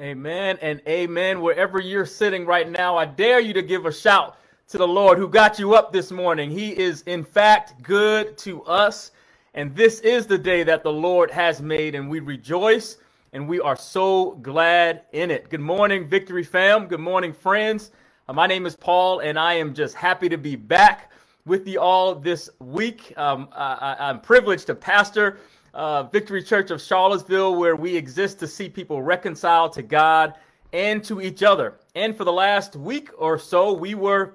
Amen and amen. Wherever you're sitting right now, I dare you to give a shout to the Lord who got you up this morning. He is, in fact, good to us. And this is the day that the Lord has made, and we rejoice and we are so glad in it. Good morning, Victory Fam. Good morning, friends. Uh, my name is Paul, and I am just happy to be back with you all this week. Um, I, I'm privileged to pastor uh, Victory Church of Charlottesville, where we exist to see people reconcile to God and to each other. And for the last week or so, we were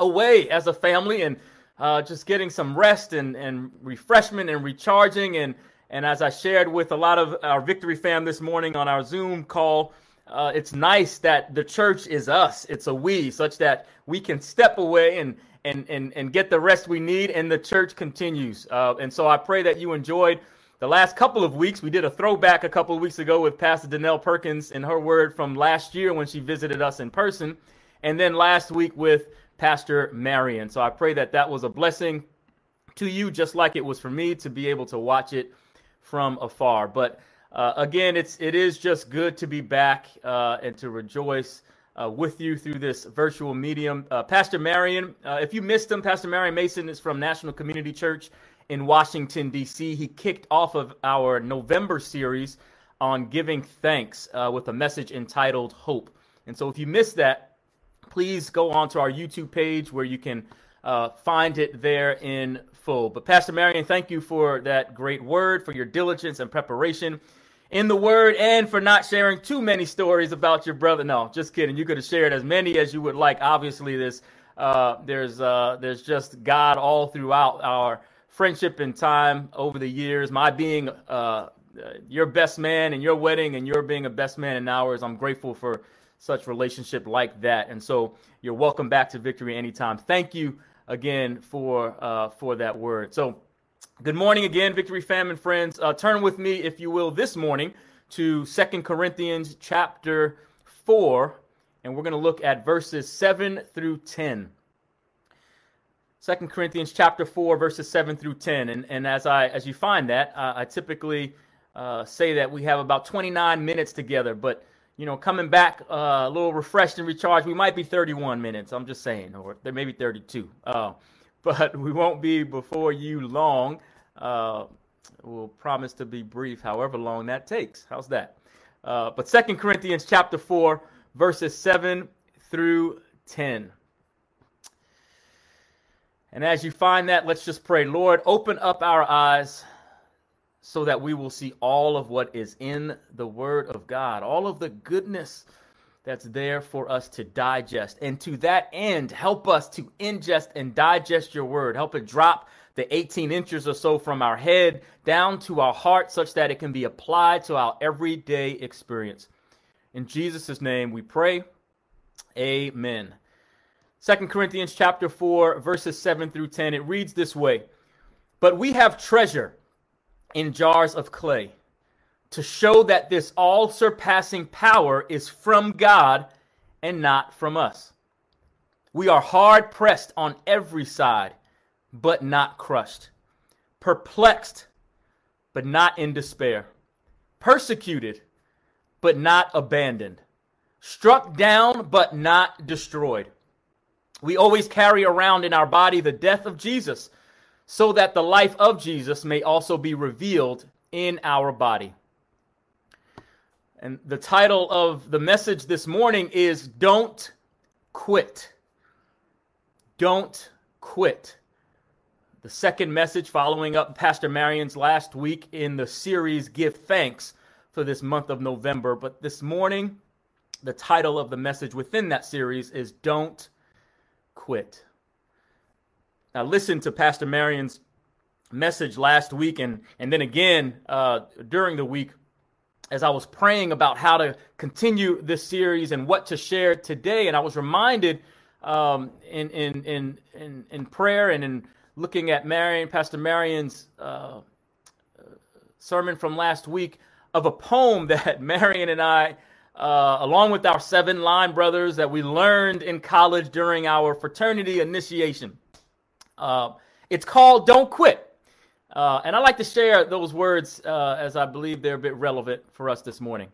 away as a family and uh, just getting some rest and, and refreshment and recharging. And, and as I shared with a lot of our Victory fam this morning on our Zoom call, uh, it's nice that the church is us. It's a we, such that we can step away and, and, and, and get the rest we need, and the church continues. Uh, and so I pray that you enjoyed the last couple of weeks. We did a throwback a couple of weeks ago with Pastor Danelle Perkins and her word from last year when she visited us in person. And then last week with Pastor Marion. So I pray that that was a blessing to you, just like it was for me to be able to watch it from afar. But uh, again, it's it is just good to be back uh, and to rejoice uh, with you through this virtual medium. Uh, Pastor Marion, uh, if you missed him, Pastor Marion Mason is from National Community Church in Washington, D.C. He kicked off of our November series on giving thanks uh, with a message entitled Hope. And so if you missed that, please go on to our YouTube page where you can uh, find it there in full. But Pastor Marion, thank you for that great word, for your diligence and preparation in the word, and for not sharing too many stories about your brother. No, just kidding. You could have shared as many as you would like. Obviously, this uh, there's uh, there's just God all throughout our friendship and time over the years. My being uh, your best man in your wedding and your being a best man in ours. I'm grateful for such relationship like that. And so you're welcome back to victory anytime. Thank you again for uh, for that word. So good morning again, victory fam and friends. Uh, turn with me, if you will, this morning to Second Corinthians chapter four, and we're going to look at verses seven through ten. Second Corinthians chapter 4, verses 7 through 10. And, and as I as you find that, uh, I typically uh, say that we have about 29 minutes together. But you know, coming back uh, a little refreshed and recharged, we might be 31 minutes. I'm just saying, or there may be 32. Uh, but we won't be before you long. Uh, we'll promise to be brief, however long that takes. How's that? Uh, but Second Corinthians chapter 4, verses 7 through 10. And as you find that, let's just pray. Lord, open up our eyes so that we will see all of what is in the Word of God, all of the goodness that's there for us to digest. And to that end, help us to ingest and digest your Word. Help it drop the 18 inches or so from our head down to our heart such that it can be applied to our everyday experience. In Jesus' name we pray. Amen. Second Corinthians chapter 4 verses 7 through 10 it reads this way. But we have treasure in jars of clay to show that this all surpassing power is from God and not from us. We are hard pressed on every side, but not crushed, perplexed, but not in despair, persecuted, but not abandoned, struck down, but not destroyed we always carry around in our body the death of Jesus so that the life of Jesus may also be revealed in our body. And the title of the message this morning is Don't Quit. Don't Quit. The second message following up Pastor Marion's last week in the series Give Thanks for this month of November. But this morning, the title of the message within that series is Don't quit. Now, listen to Pastor Marion's message last week and, and then again uh, during the week as I was praying about how to continue this series and what to share today. And I was reminded um, in, in, in, in, in prayer and in looking at Marion, Pastor Marion's uh, sermon from last week of a poem that Marion and I uh, along with our seven line brothers that we learned in college during our fraternity initiation. Uh, it's called Don't Quit. Uh, and I like to share those words uh, as I believe they're a bit relevant for us this morning.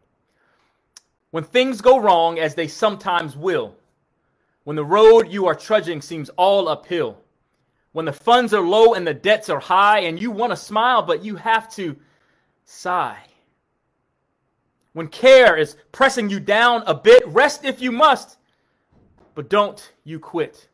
When things go wrong, as they sometimes will, when the road you are trudging seems all uphill, when the funds are low and the debts are high, and you want to smile, but you have to sigh. When care is pressing you down a bit, rest if you must, but don't you quit.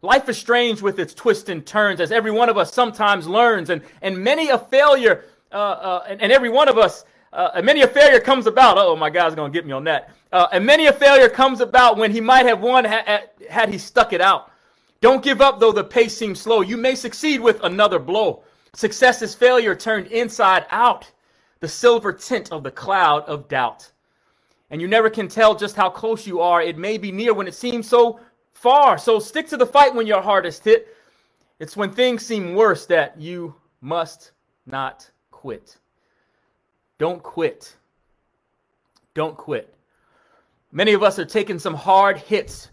Life is strange with its twists and turns, as every one of us sometimes learns, and, and many a failure, uh, uh, and, and, every one of us, uh, and many a failure comes about. Oh, my God's going to get me on that. Uh, and many a failure comes about when he might have won ha- had he stuck it out. Don't give up though the pace seems slow. You may succeed with another blow. Success is failure turned inside out, the silver tint of the cloud of doubt. And you never can tell just how close you are. It may be near when it seems so far. So stick to the fight when you're hardest hit. It's when things seem worse that you must not quit. Don't quit. Don't quit. Many of us are taking some hard hits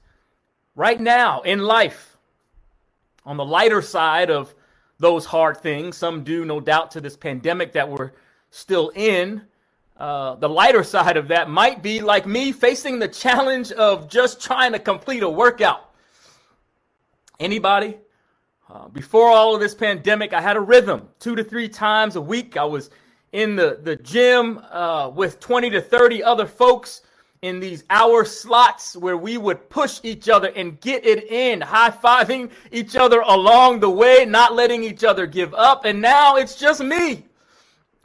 right now in life on the lighter side of those hard things, some due no doubt to this pandemic that we're still in. Uh, the lighter side of that might be like me facing the challenge of just trying to complete a workout. Anybody? Uh, before all of this pandemic, I had a rhythm two to three times a week. I was in the, the gym uh, with 20 to 30 other folks in these hour slots where we would push each other and get it in, high fiving each other along the way, not letting each other give up. And now it's just me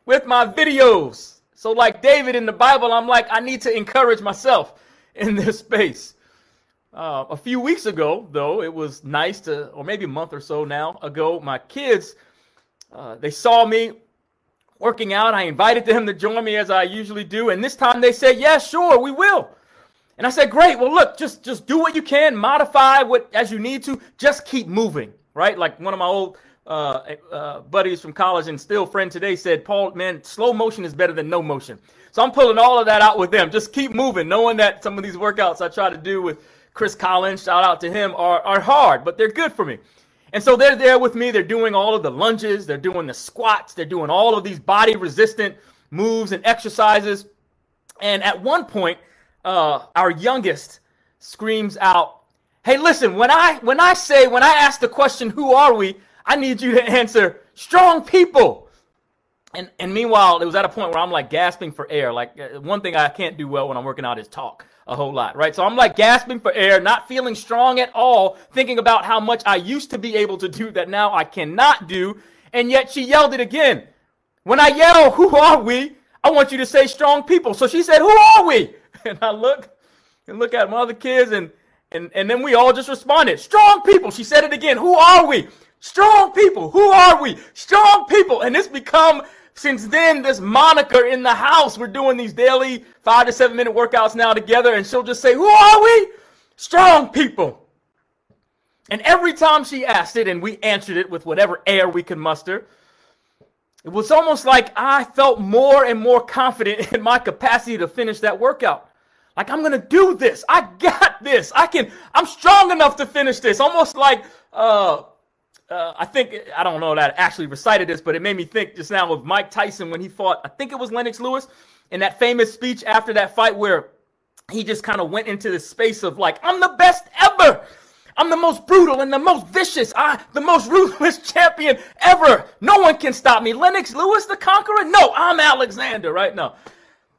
with my videos. So, like David in the Bible, I'm like, I need to encourage myself in this space. Uh, a few weeks ago, though, it was nice to, or maybe a month or so now ago, my kids, uh, they saw me working out. I invited them to join me as I usually do. And this time they said, yeah, sure, we will. And I said, great. Well, look, just, just do what you can, modify what as you need to, just keep moving, right? Like one of my old uh, uh, buddies from college and still friend today said, Paul, man, slow motion is better than no motion. So I'm pulling all of that out with them. Just keep moving, knowing that some of these workouts I try to do with Chris Collins, shout out to him, are, are hard, but they're good for me. And so they're there with me. They're doing all of the lunges, they're doing the squats, they're doing all of these body resistant moves and exercises. And at one point, uh, our youngest screams out, "Hey, listen! When I when I say when I ask the question, who are we? I need you to answer strong people." And and meanwhile, it was at a point where I'm like gasping for air. Like uh, one thing I can't do well when I'm working out is talk a whole lot, right? So I'm like gasping for air, not feeling strong at all, thinking about how much I used to be able to do that now I cannot do. And yet she yelled it again. When I yell, who are we? I want you to say strong people. So she said, who are we? And I look and look at my other kids and, and, and then we all just responded, strong people. She said it again. Who are we? Strong people. Who are we? Strong people. And it's become since then, this moniker in the house, we're doing these daily five to seven minute workouts now together, and she'll just say, Who are we? Strong people. And every time she asked it, and we answered it with whatever air we could muster, it was almost like I felt more and more confident in my capacity to finish that workout. Like, I'm going to do this. I got this. I can, I'm strong enough to finish this. Almost like, uh, uh, I think I don't know that I actually recited this, but it made me think just now of Mike Tyson when he fought. I think it was Lennox Lewis in that famous speech after that fight where he just kind of went into this space of like, I'm the best ever. I'm the most brutal and the most vicious. I, the most ruthless champion ever. No one can stop me. Lennox Lewis, the conqueror? No, I'm Alexander right now.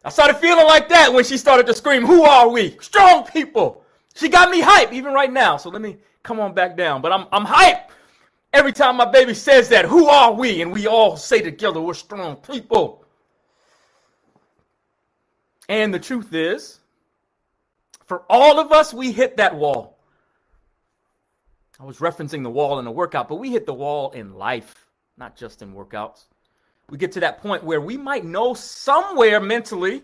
I started feeling like that when she started to scream, Who are we? Strong people. She got me hype even right now. So let me come on back down. But I'm, I'm hype Every time my baby says that, who are we? And we all say together, we're strong people. And the truth is, for all of us, we hit that wall. I was referencing the wall in a workout, but we hit the wall in life, not just in workouts. We get to that point where we might know somewhere mentally.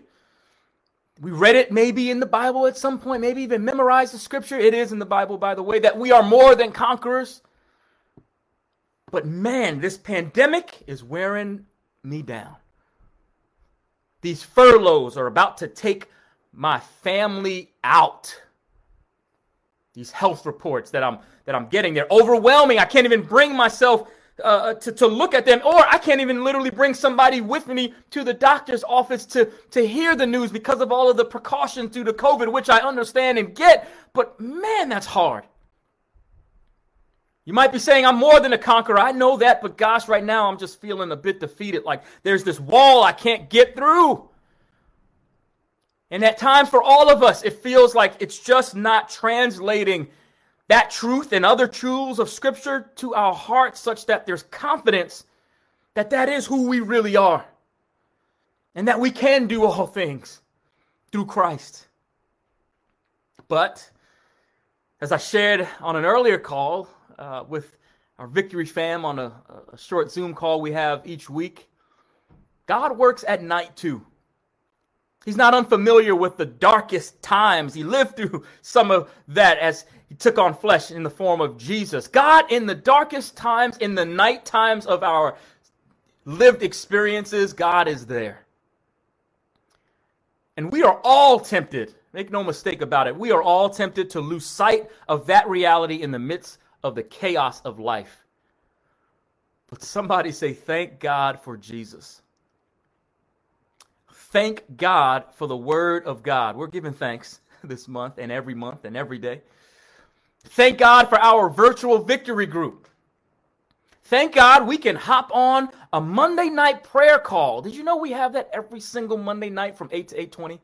We read it maybe in the Bible at some point, maybe even memorized the scripture. It is in the Bible, by the way, that we are more than conquerors. But man, this pandemic is wearing me down. These furloughs are about to take my family out. These health reports that I'm that I'm getting, they're overwhelming. I can't even bring myself uh, to, to look at them, or I can't even literally bring somebody with me to the doctor's office to, to hear the news because of all of the precautions due to COVID, which I understand and get. But man, that's hard. You might be saying, I'm more than a conqueror. I know that, but gosh, right now I'm just feeling a bit defeated. Like there's this wall I can't get through. And at times for all of us, it feels like it's just not translating that truth and other truths of Scripture to our hearts such that there's confidence that that is who we really are and that we can do all things through Christ. But as I shared on an earlier call uh, with our Victory fam on a, a short Zoom call we have each week, God works at night too. He's not unfamiliar with the darkest times. He lived through some of that as he took on flesh in the form of Jesus. God, in the darkest times, in the night times of our lived experiences, God is there. And we are all tempted, make no mistake about it, we are all tempted to lose sight of that reality in the midst of the chaos of life. But somebody say, Thank God for Jesus. Thank God for the Word of God. We're giving thanks this month and every month and every day. Thank God for our virtual victory group. Thank God we can hop on a Monday night prayer call. Did you know we have that every single Monday night from 8 to 8:20?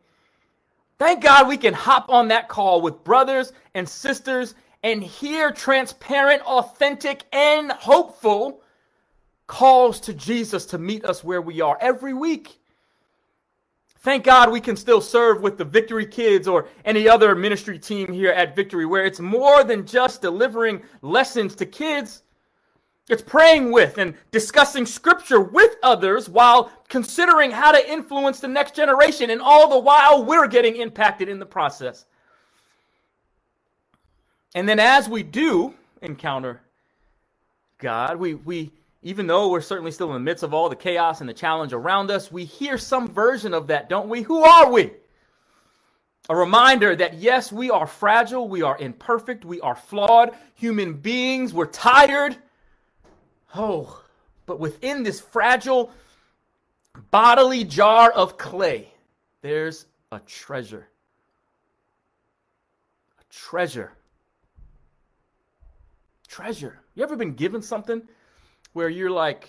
Thank God we can hop on that call with brothers and sisters and hear transparent, authentic, and hopeful calls to Jesus to meet us where we are every week. Thank God we can still serve with the Victory Kids or any other ministry team here at Victory, where it's more than just delivering lessons to kids. It's praying with and discussing scripture with others while considering how to influence the next generation, and all the while we're getting impacted in the process. And then as we do encounter God, we, we even though we're certainly still in the midst of all the chaos and the challenge around us, we hear some version of that, don't we? Who are we? A reminder that yes, we are fragile, we are imperfect, we are flawed human beings, we're tired. Oh, but within this fragile bodily jar of clay, there's a treasure. A treasure. Treasure. You ever been given something where you're like,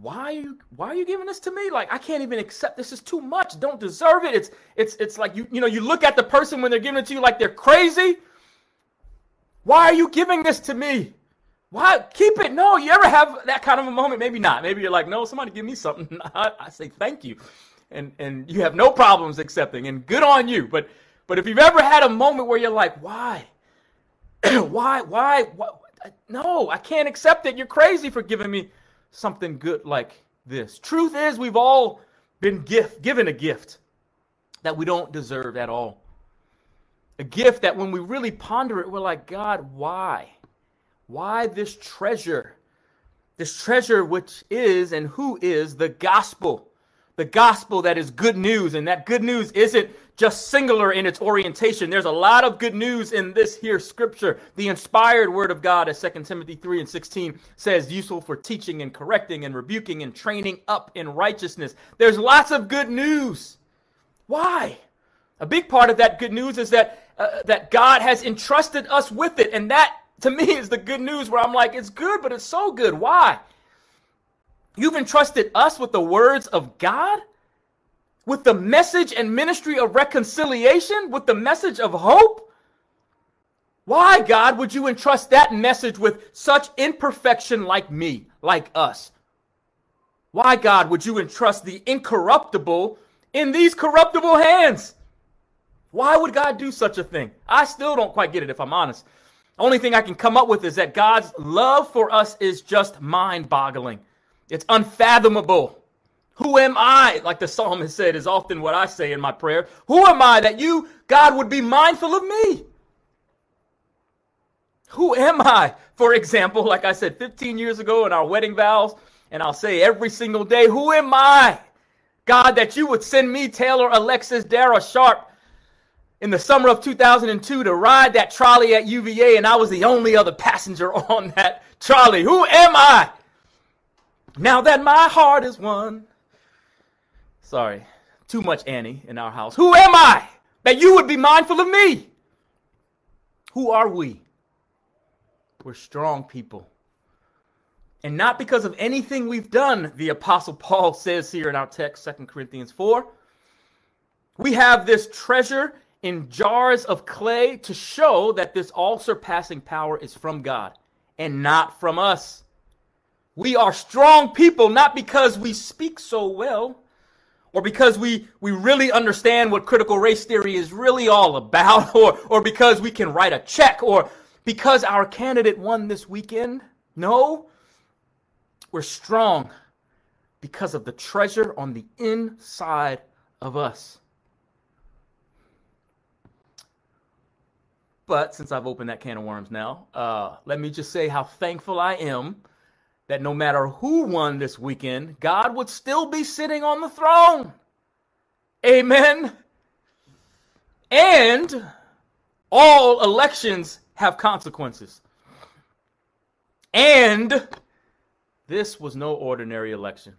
why are you why are you giving this to me? Like I can't even accept this is too much. Don't deserve it. It's it's it's like you you know you look at the person when they're giving it to you like they're crazy. Why are you giving this to me? Why keep it? No, you ever have that kind of a moment? Maybe not. Maybe you're like, no, somebody give me something. I, I say thank you, and and you have no problems accepting, and good on you. But but if you've ever had a moment where you're like, why, why, why, why no, I can't accept it. You're crazy for giving me something good like this. Truth is, we've all been gift, given a gift that we don't deserve at all. A gift that when we really ponder it, we're like, God, why? Why this treasure? This treasure, which is and who is the gospel. The gospel that is good news. And that good news isn't just singular in its orientation. There's a lot of good news in this here scripture. The inspired word of God, as 2 Timothy 3 and 16 says, useful for teaching and correcting and rebuking and training up in righteousness. There's lots of good news. Why? A big part of that good news is that uh, that God has entrusted us with it, and that to me is the good news. Where I'm like, it's good, but it's so good. Why? You've entrusted us with the words of God with the message and ministry of reconciliation, with the message of hope? Why, God, would you entrust that message with such imperfection like me, like us? Why, God, would you entrust the incorruptible in these corruptible hands? Why would God do such a thing? I still don't quite get it, if I'm honest. Only thing I can come up with is that God's love for us is just mind boggling. It's unfathomable. Who am I? Like the psalmist said, is often what I say in my prayer. Who am I that you, God, would be mindful of me? Who am I? For example, like I said 15 years ago in our wedding vows, and I'll say every single day, who am I? God, that you would send me, Taylor Alexis Dara Sharp, in the summer of 2002 to ride that trolley at UVA, and I was the only other passenger on that trolley. Who am I? Now that my heart is won. Sorry, too much Annie in our house. Who am I that you would be mindful of me? Who are we? We're strong people. And not because of anything we've done, the Apostle Paul says here in our text, 2 Corinthians 4. We have this treasure in jars of clay to show that this all surpassing power is from God and not from us. We are strong people not because we speak so well or because we, we really understand what critical race theory is really all about or, or because we can write a check or because our candidate won this weekend. No, we're strong because of the treasure on the inside of us. But since I've opened that can of worms now, uh, let me just say how thankful I am that no matter who won this weekend, God would still be sitting on the throne. Amen. And all elections have consequences. And this was no ordinary election.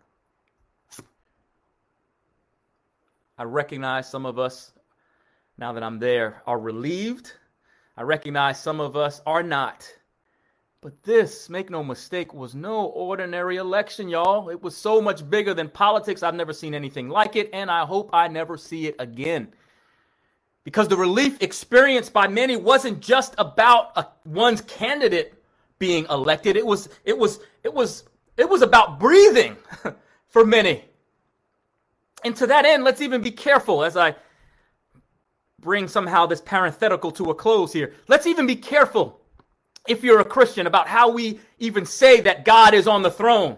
I recognize some of us, now that I'm there, are relieved I recognize some of us are not. But this, make no mistake, was no ordinary election, y'all. It was so much bigger than politics. I've never seen anything like it, and I hope I never see it again. Because the relief experienced by many wasn't just about a, one's candidate being elected. It was, it was, it was, it was about breathing for many. And to that end, let's even be careful as I bring somehow this parenthetical to a close here. Let's even be careful, if you're a Christian, about how we even say that God is on the throne,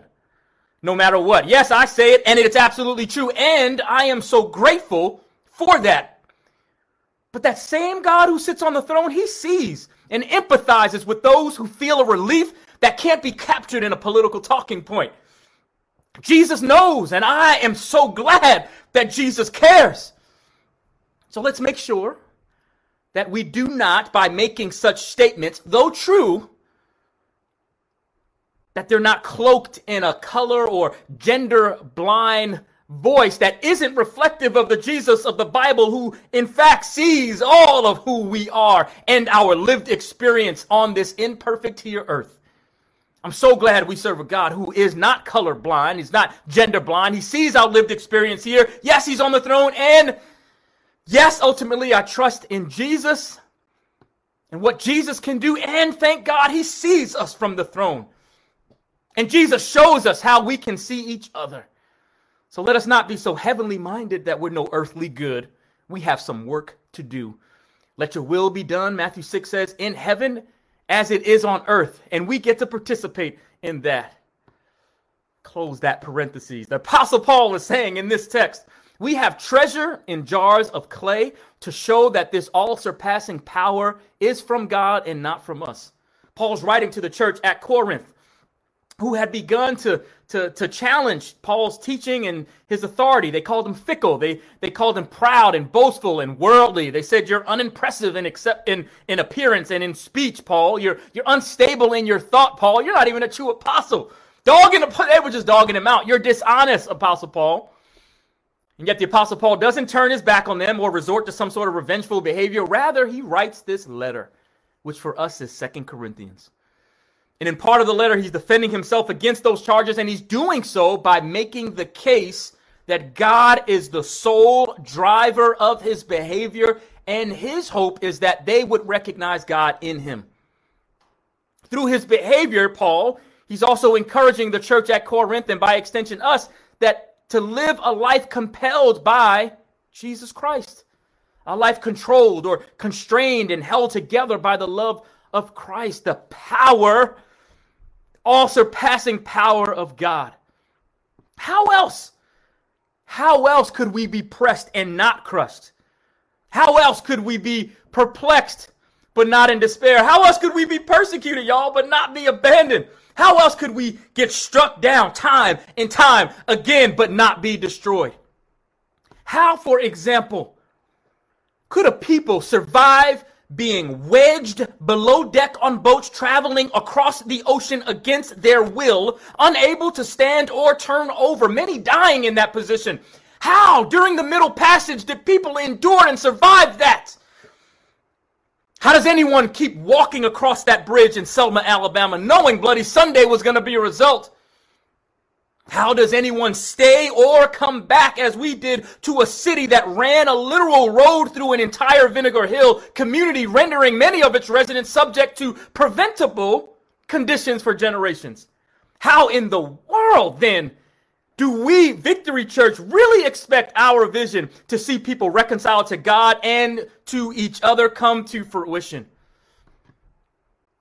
no matter what. Yes, I say it, and it's absolutely true, and I am so grateful for that. But that same God who sits on the throne, he sees and empathizes with those who feel a relief that can't be captured in a political talking point. Jesus knows, and I am so glad that Jesus cares. So let's make sure that we do not, by making such statements, though true, that they're not cloaked in a color or gender blind voice that isn't reflective of the Jesus of the Bible, who in fact sees all of who we are and our lived experience on this imperfect here earth. I'm so glad we serve a God who is not color blind. He's not gender blind. He sees our lived experience here. Yes, he's on the throne and Yes, ultimately, I trust in Jesus and what Jesus can do. And thank God he sees us from the throne. And Jesus shows us how we can see each other. So let us not be so heavenly minded that we're no earthly good. We have some work to do. Let your will be done, Matthew 6 says, in heaven as it is on earth. And we get to participate in that. Close that parenthesis. The Apostle Paul is saying in this text, we have treasure in jars of clay to show that this all surpassing power is from God and not from us. Paul's writing to the church at Corinth, who had begun to, to, to challenge Paul's teaching and his authority. They called him fickle. They, they called him proud and boastful and worldly. They said, You're unimpressive in, accept, in, in appearance and in speech, Paul. You're, you're unstable in your thought, Paul. You're not even a true apostle. Dogging, they were just dogging him out. You're dishonest, Apostle Paul. And yet the Apostle Paul doesn't turn his back on them or resort to some sort of revengeful behavior. Rather, he writes this letter, which for us is Second Corinthians. And in part of the letter, he's defending himself against those charges, and he's doing so by making the case that God is the sole driver of his behavior, and his hope is that they would recognize God in him. Through his behavior, Paul, he's also encouraging the church at Corinth, and by extension us, that to live a life compelled by Jesus Christ, a life controlled or constrained and held together by the love of Christ, the power, all surpassing power of God. How else? How else could we be pressed and not crushed? How else could we be perplexed but not in despair? How else could we be persecuted, y'all, but not be abandoned? How else could we get struck down time and time again but not be destroyed? How, for example, Could a people survive being wedged below deck on boats traveling across the ocean against their will, unable to stand or turn over, many dying in that position? How, during the middle passage, did people endure and survive that? How does anyone keep walking across that bridge in Selma, Alabama, knowing Bloody Sunday was going to be a result? How does anyone stay or come back as we did to a city that ran a literal road through an entire Vinegar Hill community, rendering many of its residents subject to preventable conditions for generations? How in the world then do we, Victory Church, really expect our vision to see people reconciled to God and to each other come to fruition?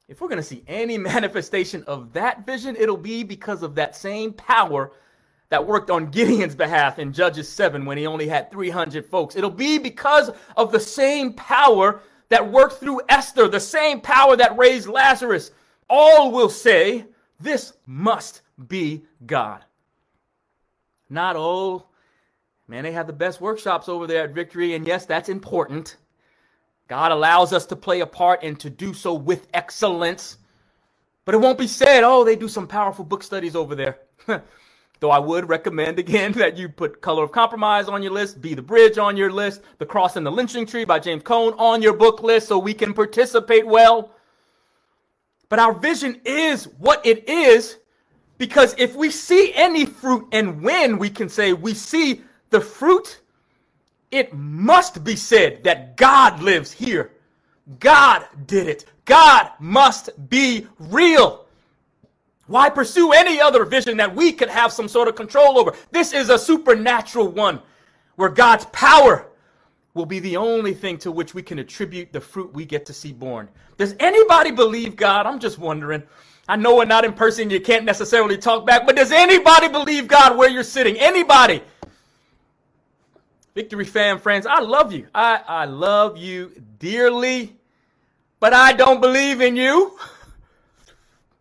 If we're going to see any manifestation of that vision, it'll be because of that same power that worked on Gideon's behalf in Judges 7 when he only had 300 folks. It'll be because of the same power that worked through Esther, the same power that raised Lazarus. All will say, This must be God. Not, oh, man, they have the best workshops over there at Victory. And yes, that's important. God allows us to play a part and to do so with excellence. But it won't be said, oh, they do some powerful book studies over there. Though I would recommend again that you put Color of Compromise on your list, Be the Bridge on your list, The Cross and the Lynching Tree by James Cone on your book list so we can participate well. But our vision is what it is because if we see any fruit and when we can say we see the fruit it must be said that God lives here. God did it. God must be real. Why pursue any other vision that we could have some sort of control over? This is a supernatural one where God's power will be the only thing to which we can attribute the fruit we get to see born. Does anybody believe God? I'm just wondering. I know we're not in person, you can't necessarily talk back, but does anybody believe God where you're sitting? Anybody? Victory fan friends, I love you. I, I love you dearly, but I don't believe in you.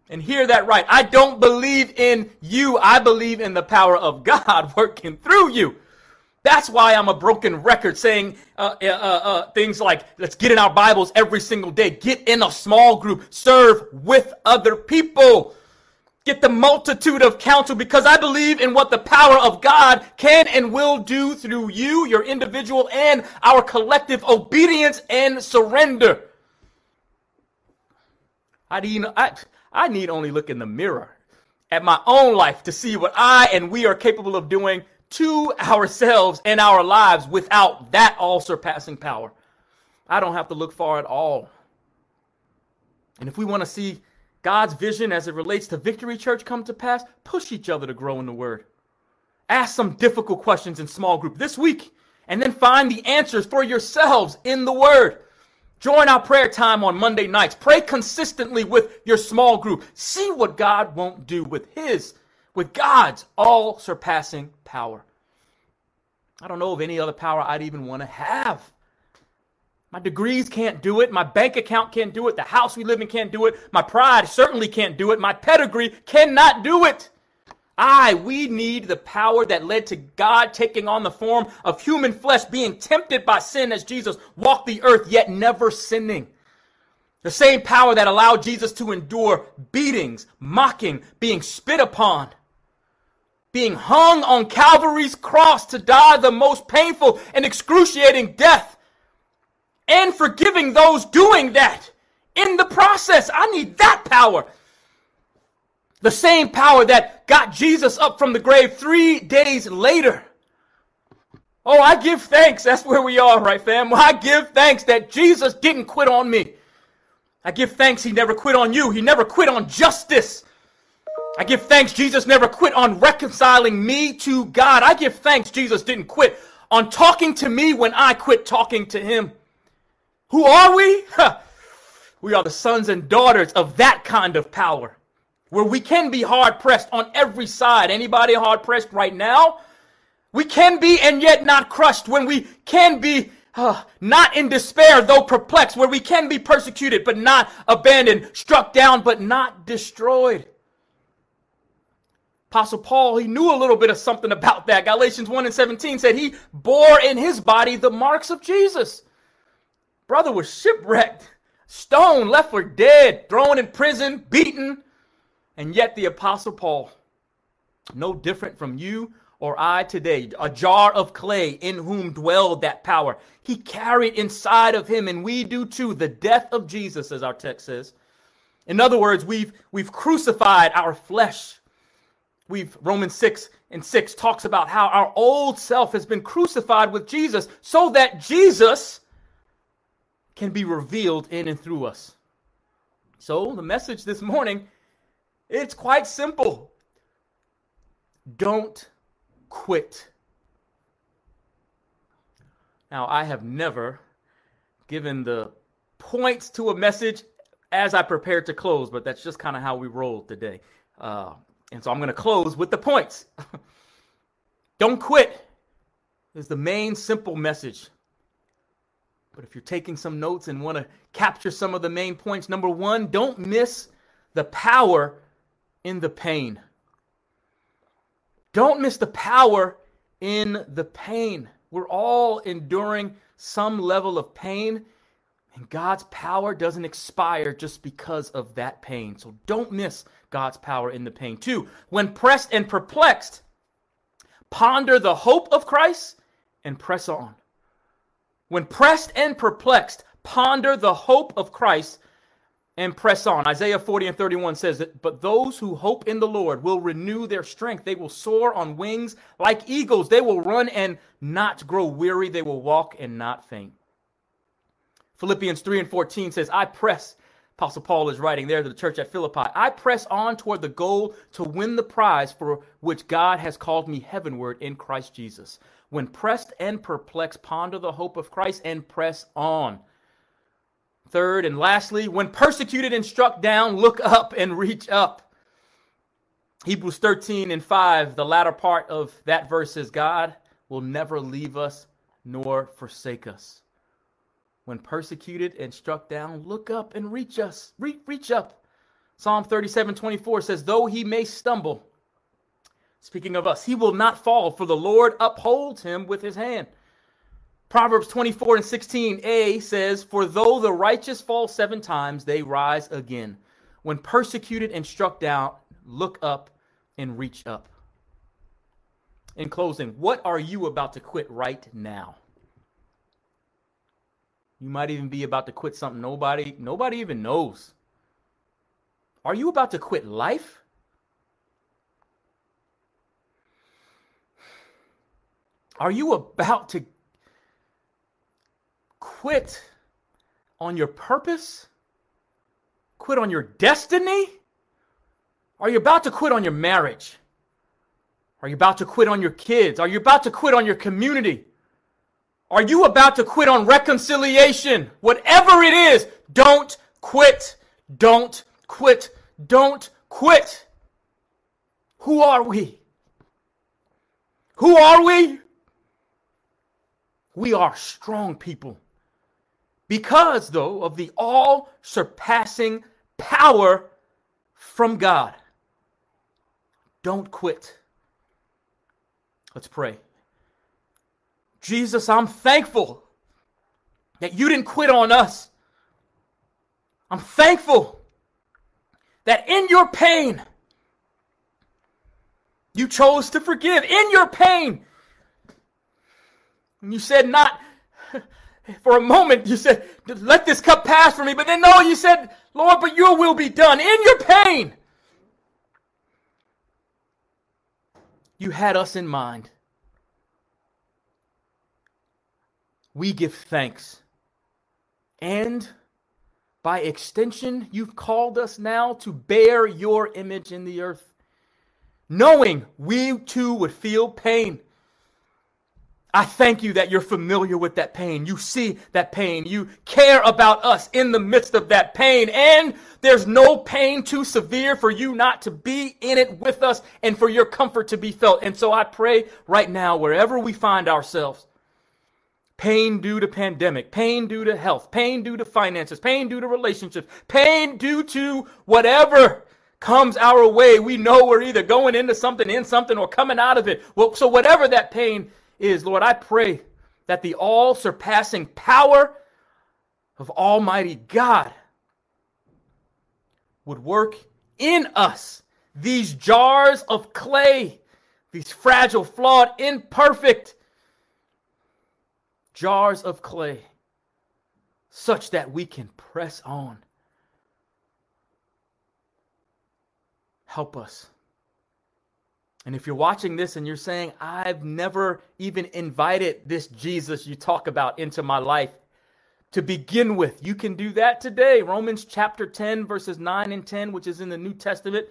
And hear that right. I don't believe in you. I believe in the power of God working through you. That's why I'm a broken record saying uh, uh, uh, things like, let's get in our Bibles every single day. Get in a small group. Serve with other people get the multitude of counsel because I believe in what the power of God can and will do through you, your individual, and our collective obedience and surrender. I need, I, I need only look in the mirror at my own life to see what I and we are capable of doing to ourselves and our lives without that all surpassing power. I don't have to look far at all. And if we want to see God's vision as it relates to Victory Church come to pass, push each other to grow in the Word. Ask some difficult questions in small group this week, and then find the answers for yourselves in the Word. Join our prayer time on Monday nights. Pray consistently with your small group. See what God won't do with His, with God's all surpassing power. I don't know of any other power I'd even want to have. My degrees can't do it. My bank account can't do it. The house we live in can't do it. My pride certainly can't do it. My pedigree cannot do it. I, we need the power that led to God taking on the form of human flesh, being tempted by sin as Jesus walked the earth, yet never sinning. The same power that allowed Jesus to endure beatings, mocking, being spit upon, being hung on Calvary's cross to die the most painful and excruciating death and forgiving those doing that in the process. I need that power. The same power that got Jesus up from the grave three days later. Oh, I give thanks. That's where we are, right, fam? I give thanks that Jesus didn't quit on me. I give thanks he never quit on you. He never quit on justice. I give thanks Jesus never quit on reconciling me to God. I give thanks Jesus didn't quit on talking to me when I quit talking to him. Who are we? we are the sons and daughters of that kind of power where we can be hard pressed on every side. Anybody hard pressed right now? We can be and yet not crushed when we can be uh, not in despair, though perplexed, where we can be persecuted but not abandoned, struck down but not destroyed. Apostle Paul, he knew a little bit of something about that. Galatians 1 and 17 said he bore in his body the marks of Jesus. brother was shipwrecked, stoned, left for dead, thrown in prison, beaten. And yet the Apostle Paul, no different from you or I today, a jar of clay in whom dwelled that power. He carried inside of him, and we do too, the death of Jesus, as our text says. In other words, we've, we've crucified our flesh. We've, Romans 6 and 6 talks about how our old self has been crucified with Jesus so that Jesus can be revealed in and through us. So the message this morning, it's quite simple. Don't quit. Now, I have never given the points to a message as I prepared to close, but that's just kind of how we roll today. Uh, and so I'm going to close with the points. Don't quit is the main simple message. But if you're taking some notes and want to capture some of the main points, number one, don't miss the power in the pain. Don't miss the power in the pain. We're all enduring some level of pain, and God's power doesn't expire just because of that pain. So don't miss God's power in the pain. Two, when pressed and perplexed, ponder the hope of Christ and press on. When pressed and perplexed, ponder the hope of Christ and press on. Isaiah 40 and 31 says that, but those who hope in the Lord will renew their strength. They will soar on wings like eagles. They will run and not grow weary. They will walk and not faint. Philippians 3 and 14 says, I press, Apostle Paul is writing there to the church at Philippi, I press on toward the goal to win the prize for which God has called me heavenward in Christ Jesus. When pressed and perplexed, ponder the hope of Christ and press on. Third and lastly, when persecuted and struck down, look up and reach up. Hebrews 13 and 5, the latter part of that verse says, God will never leave us nor forsake us. When persecuted and struck down, look up and reach us. Re- reach up. Psalm 37 24 says, Though he may stumble, speaking of us, he will not fall, for the Lord upholds him with his hand. Proverbs 24 and 16a says, For though the righteous fall seven times, they rise again. When persecuted and struck down, look up and reach up. In closing, what are you about to quit right now? You might even be about to quit something nobody nobody even knows. Are you about to quit life? Are you about to quit on your purpose? Quit on your destiny? Are you about to quit on your marriage? Are you about to quit on your kids? Are you about to quit on your community? Are you about to quit on reconciliation? Whatever it is, don't quit. Don't quit. Don't quit. Who are we? Who are we? We are strong people. Because, though, of the all surpassing power from God. Don't quit. Let's pray. Jesus, I'm thankful that you didn't quit on us. I'm thankful that in your pain, you chose to forgive. In your pain, and you said, not for a moment, you said, let this cup pass from me. But then, no, you said, Lord, but your will be done in your pain. You had us in mind. We give thanks. And by extension, you've called us now to bear your image in the earth, knowing we too would feel pain. I thank you that you're familiar with that pain. You see that pain. You care about us in the midst of that pain. And there's no pain too severe for you not to be in it with us and for your comfort to be felt. And so I pray right now, wherever we find ourselves, pain due to pandemic, pain due to health, pain due to finances, pain due to relationships, pain due to whatever comes our way, we know we're either going into something, in something, or coming out of it. Well, so whatever that pain is, Lord, I pray that the all surpassing power of Almighty God would work in us these jars of clay, these fragile, flawed, imperfect jars of clay, such that we can press on. Help us. And if you're watching this and you're saying, I've never even invited this Jesus you talk about into my life to begin with, you can do that today. Romans chapter 10, verses 9 and 10, which is in the New Testament,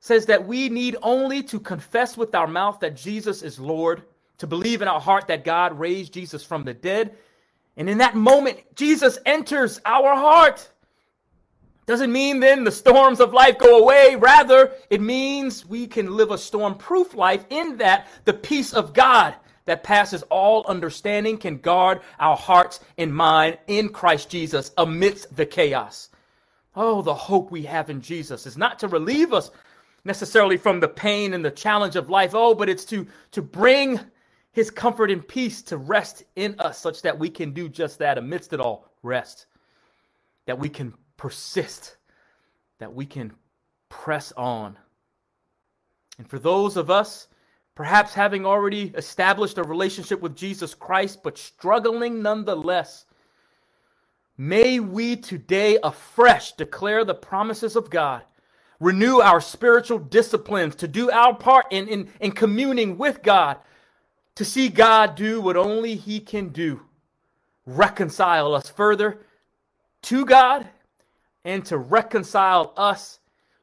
says that we need only to confess with our mouth that Jesus is Lord, to believe in our heart that God raised Jesus from the dead. And in that moment, Jesus enters our heart. Doesn't mean then the storms of life go away. Rather, it means we can live a storm proof life in that the peace of God that passes all understanding can guard our hearts and mind in Christ Jesus amidst the chaos. Oh, the hope we have in Jesus is not to relieve us necessarily from the pain and the challenge of life. Oh, but it's to, to bring his comfort and peace to rest in us such that we can do just that amidst it all rest, that we can persist, that we can press on. And for those of us, perhaps having already established a relationship with Jesus Christ, but struggling nonetheless, may we today afresh declare the promises of God renew our spiritual disciplines, to do our part in, in, in communing with God, to see God do what only He can do reconcile us further to God and to reconcile us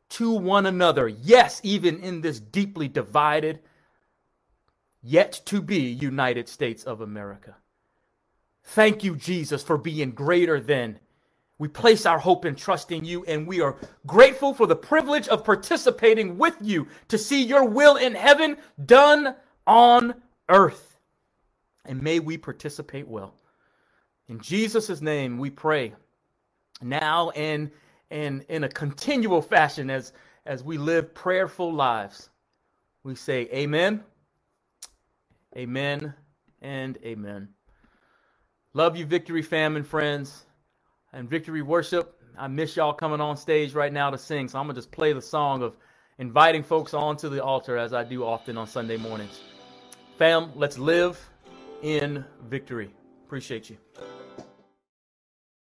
to one another. Yes, even in this deeply divided, yet to be United States of America. Thank you, Jesus, for being greater than we place our hope and trust in you, and we are grateful for the privilege of participating with you to see your will in heaven done on earth. And may we participate well. In Jesus' name we pray now and, and in a continual fashion as, as we live prayerful lives. We say amen, amen, and amen. Love you, Victory Fam and friends and Victory Worship. I miss y'all coming on stage right now to sing, so I'm gonna just play the song of inviting folks onto the altar as I do often on Sunday mornings. Fam, let's live in victory. Appreciate you.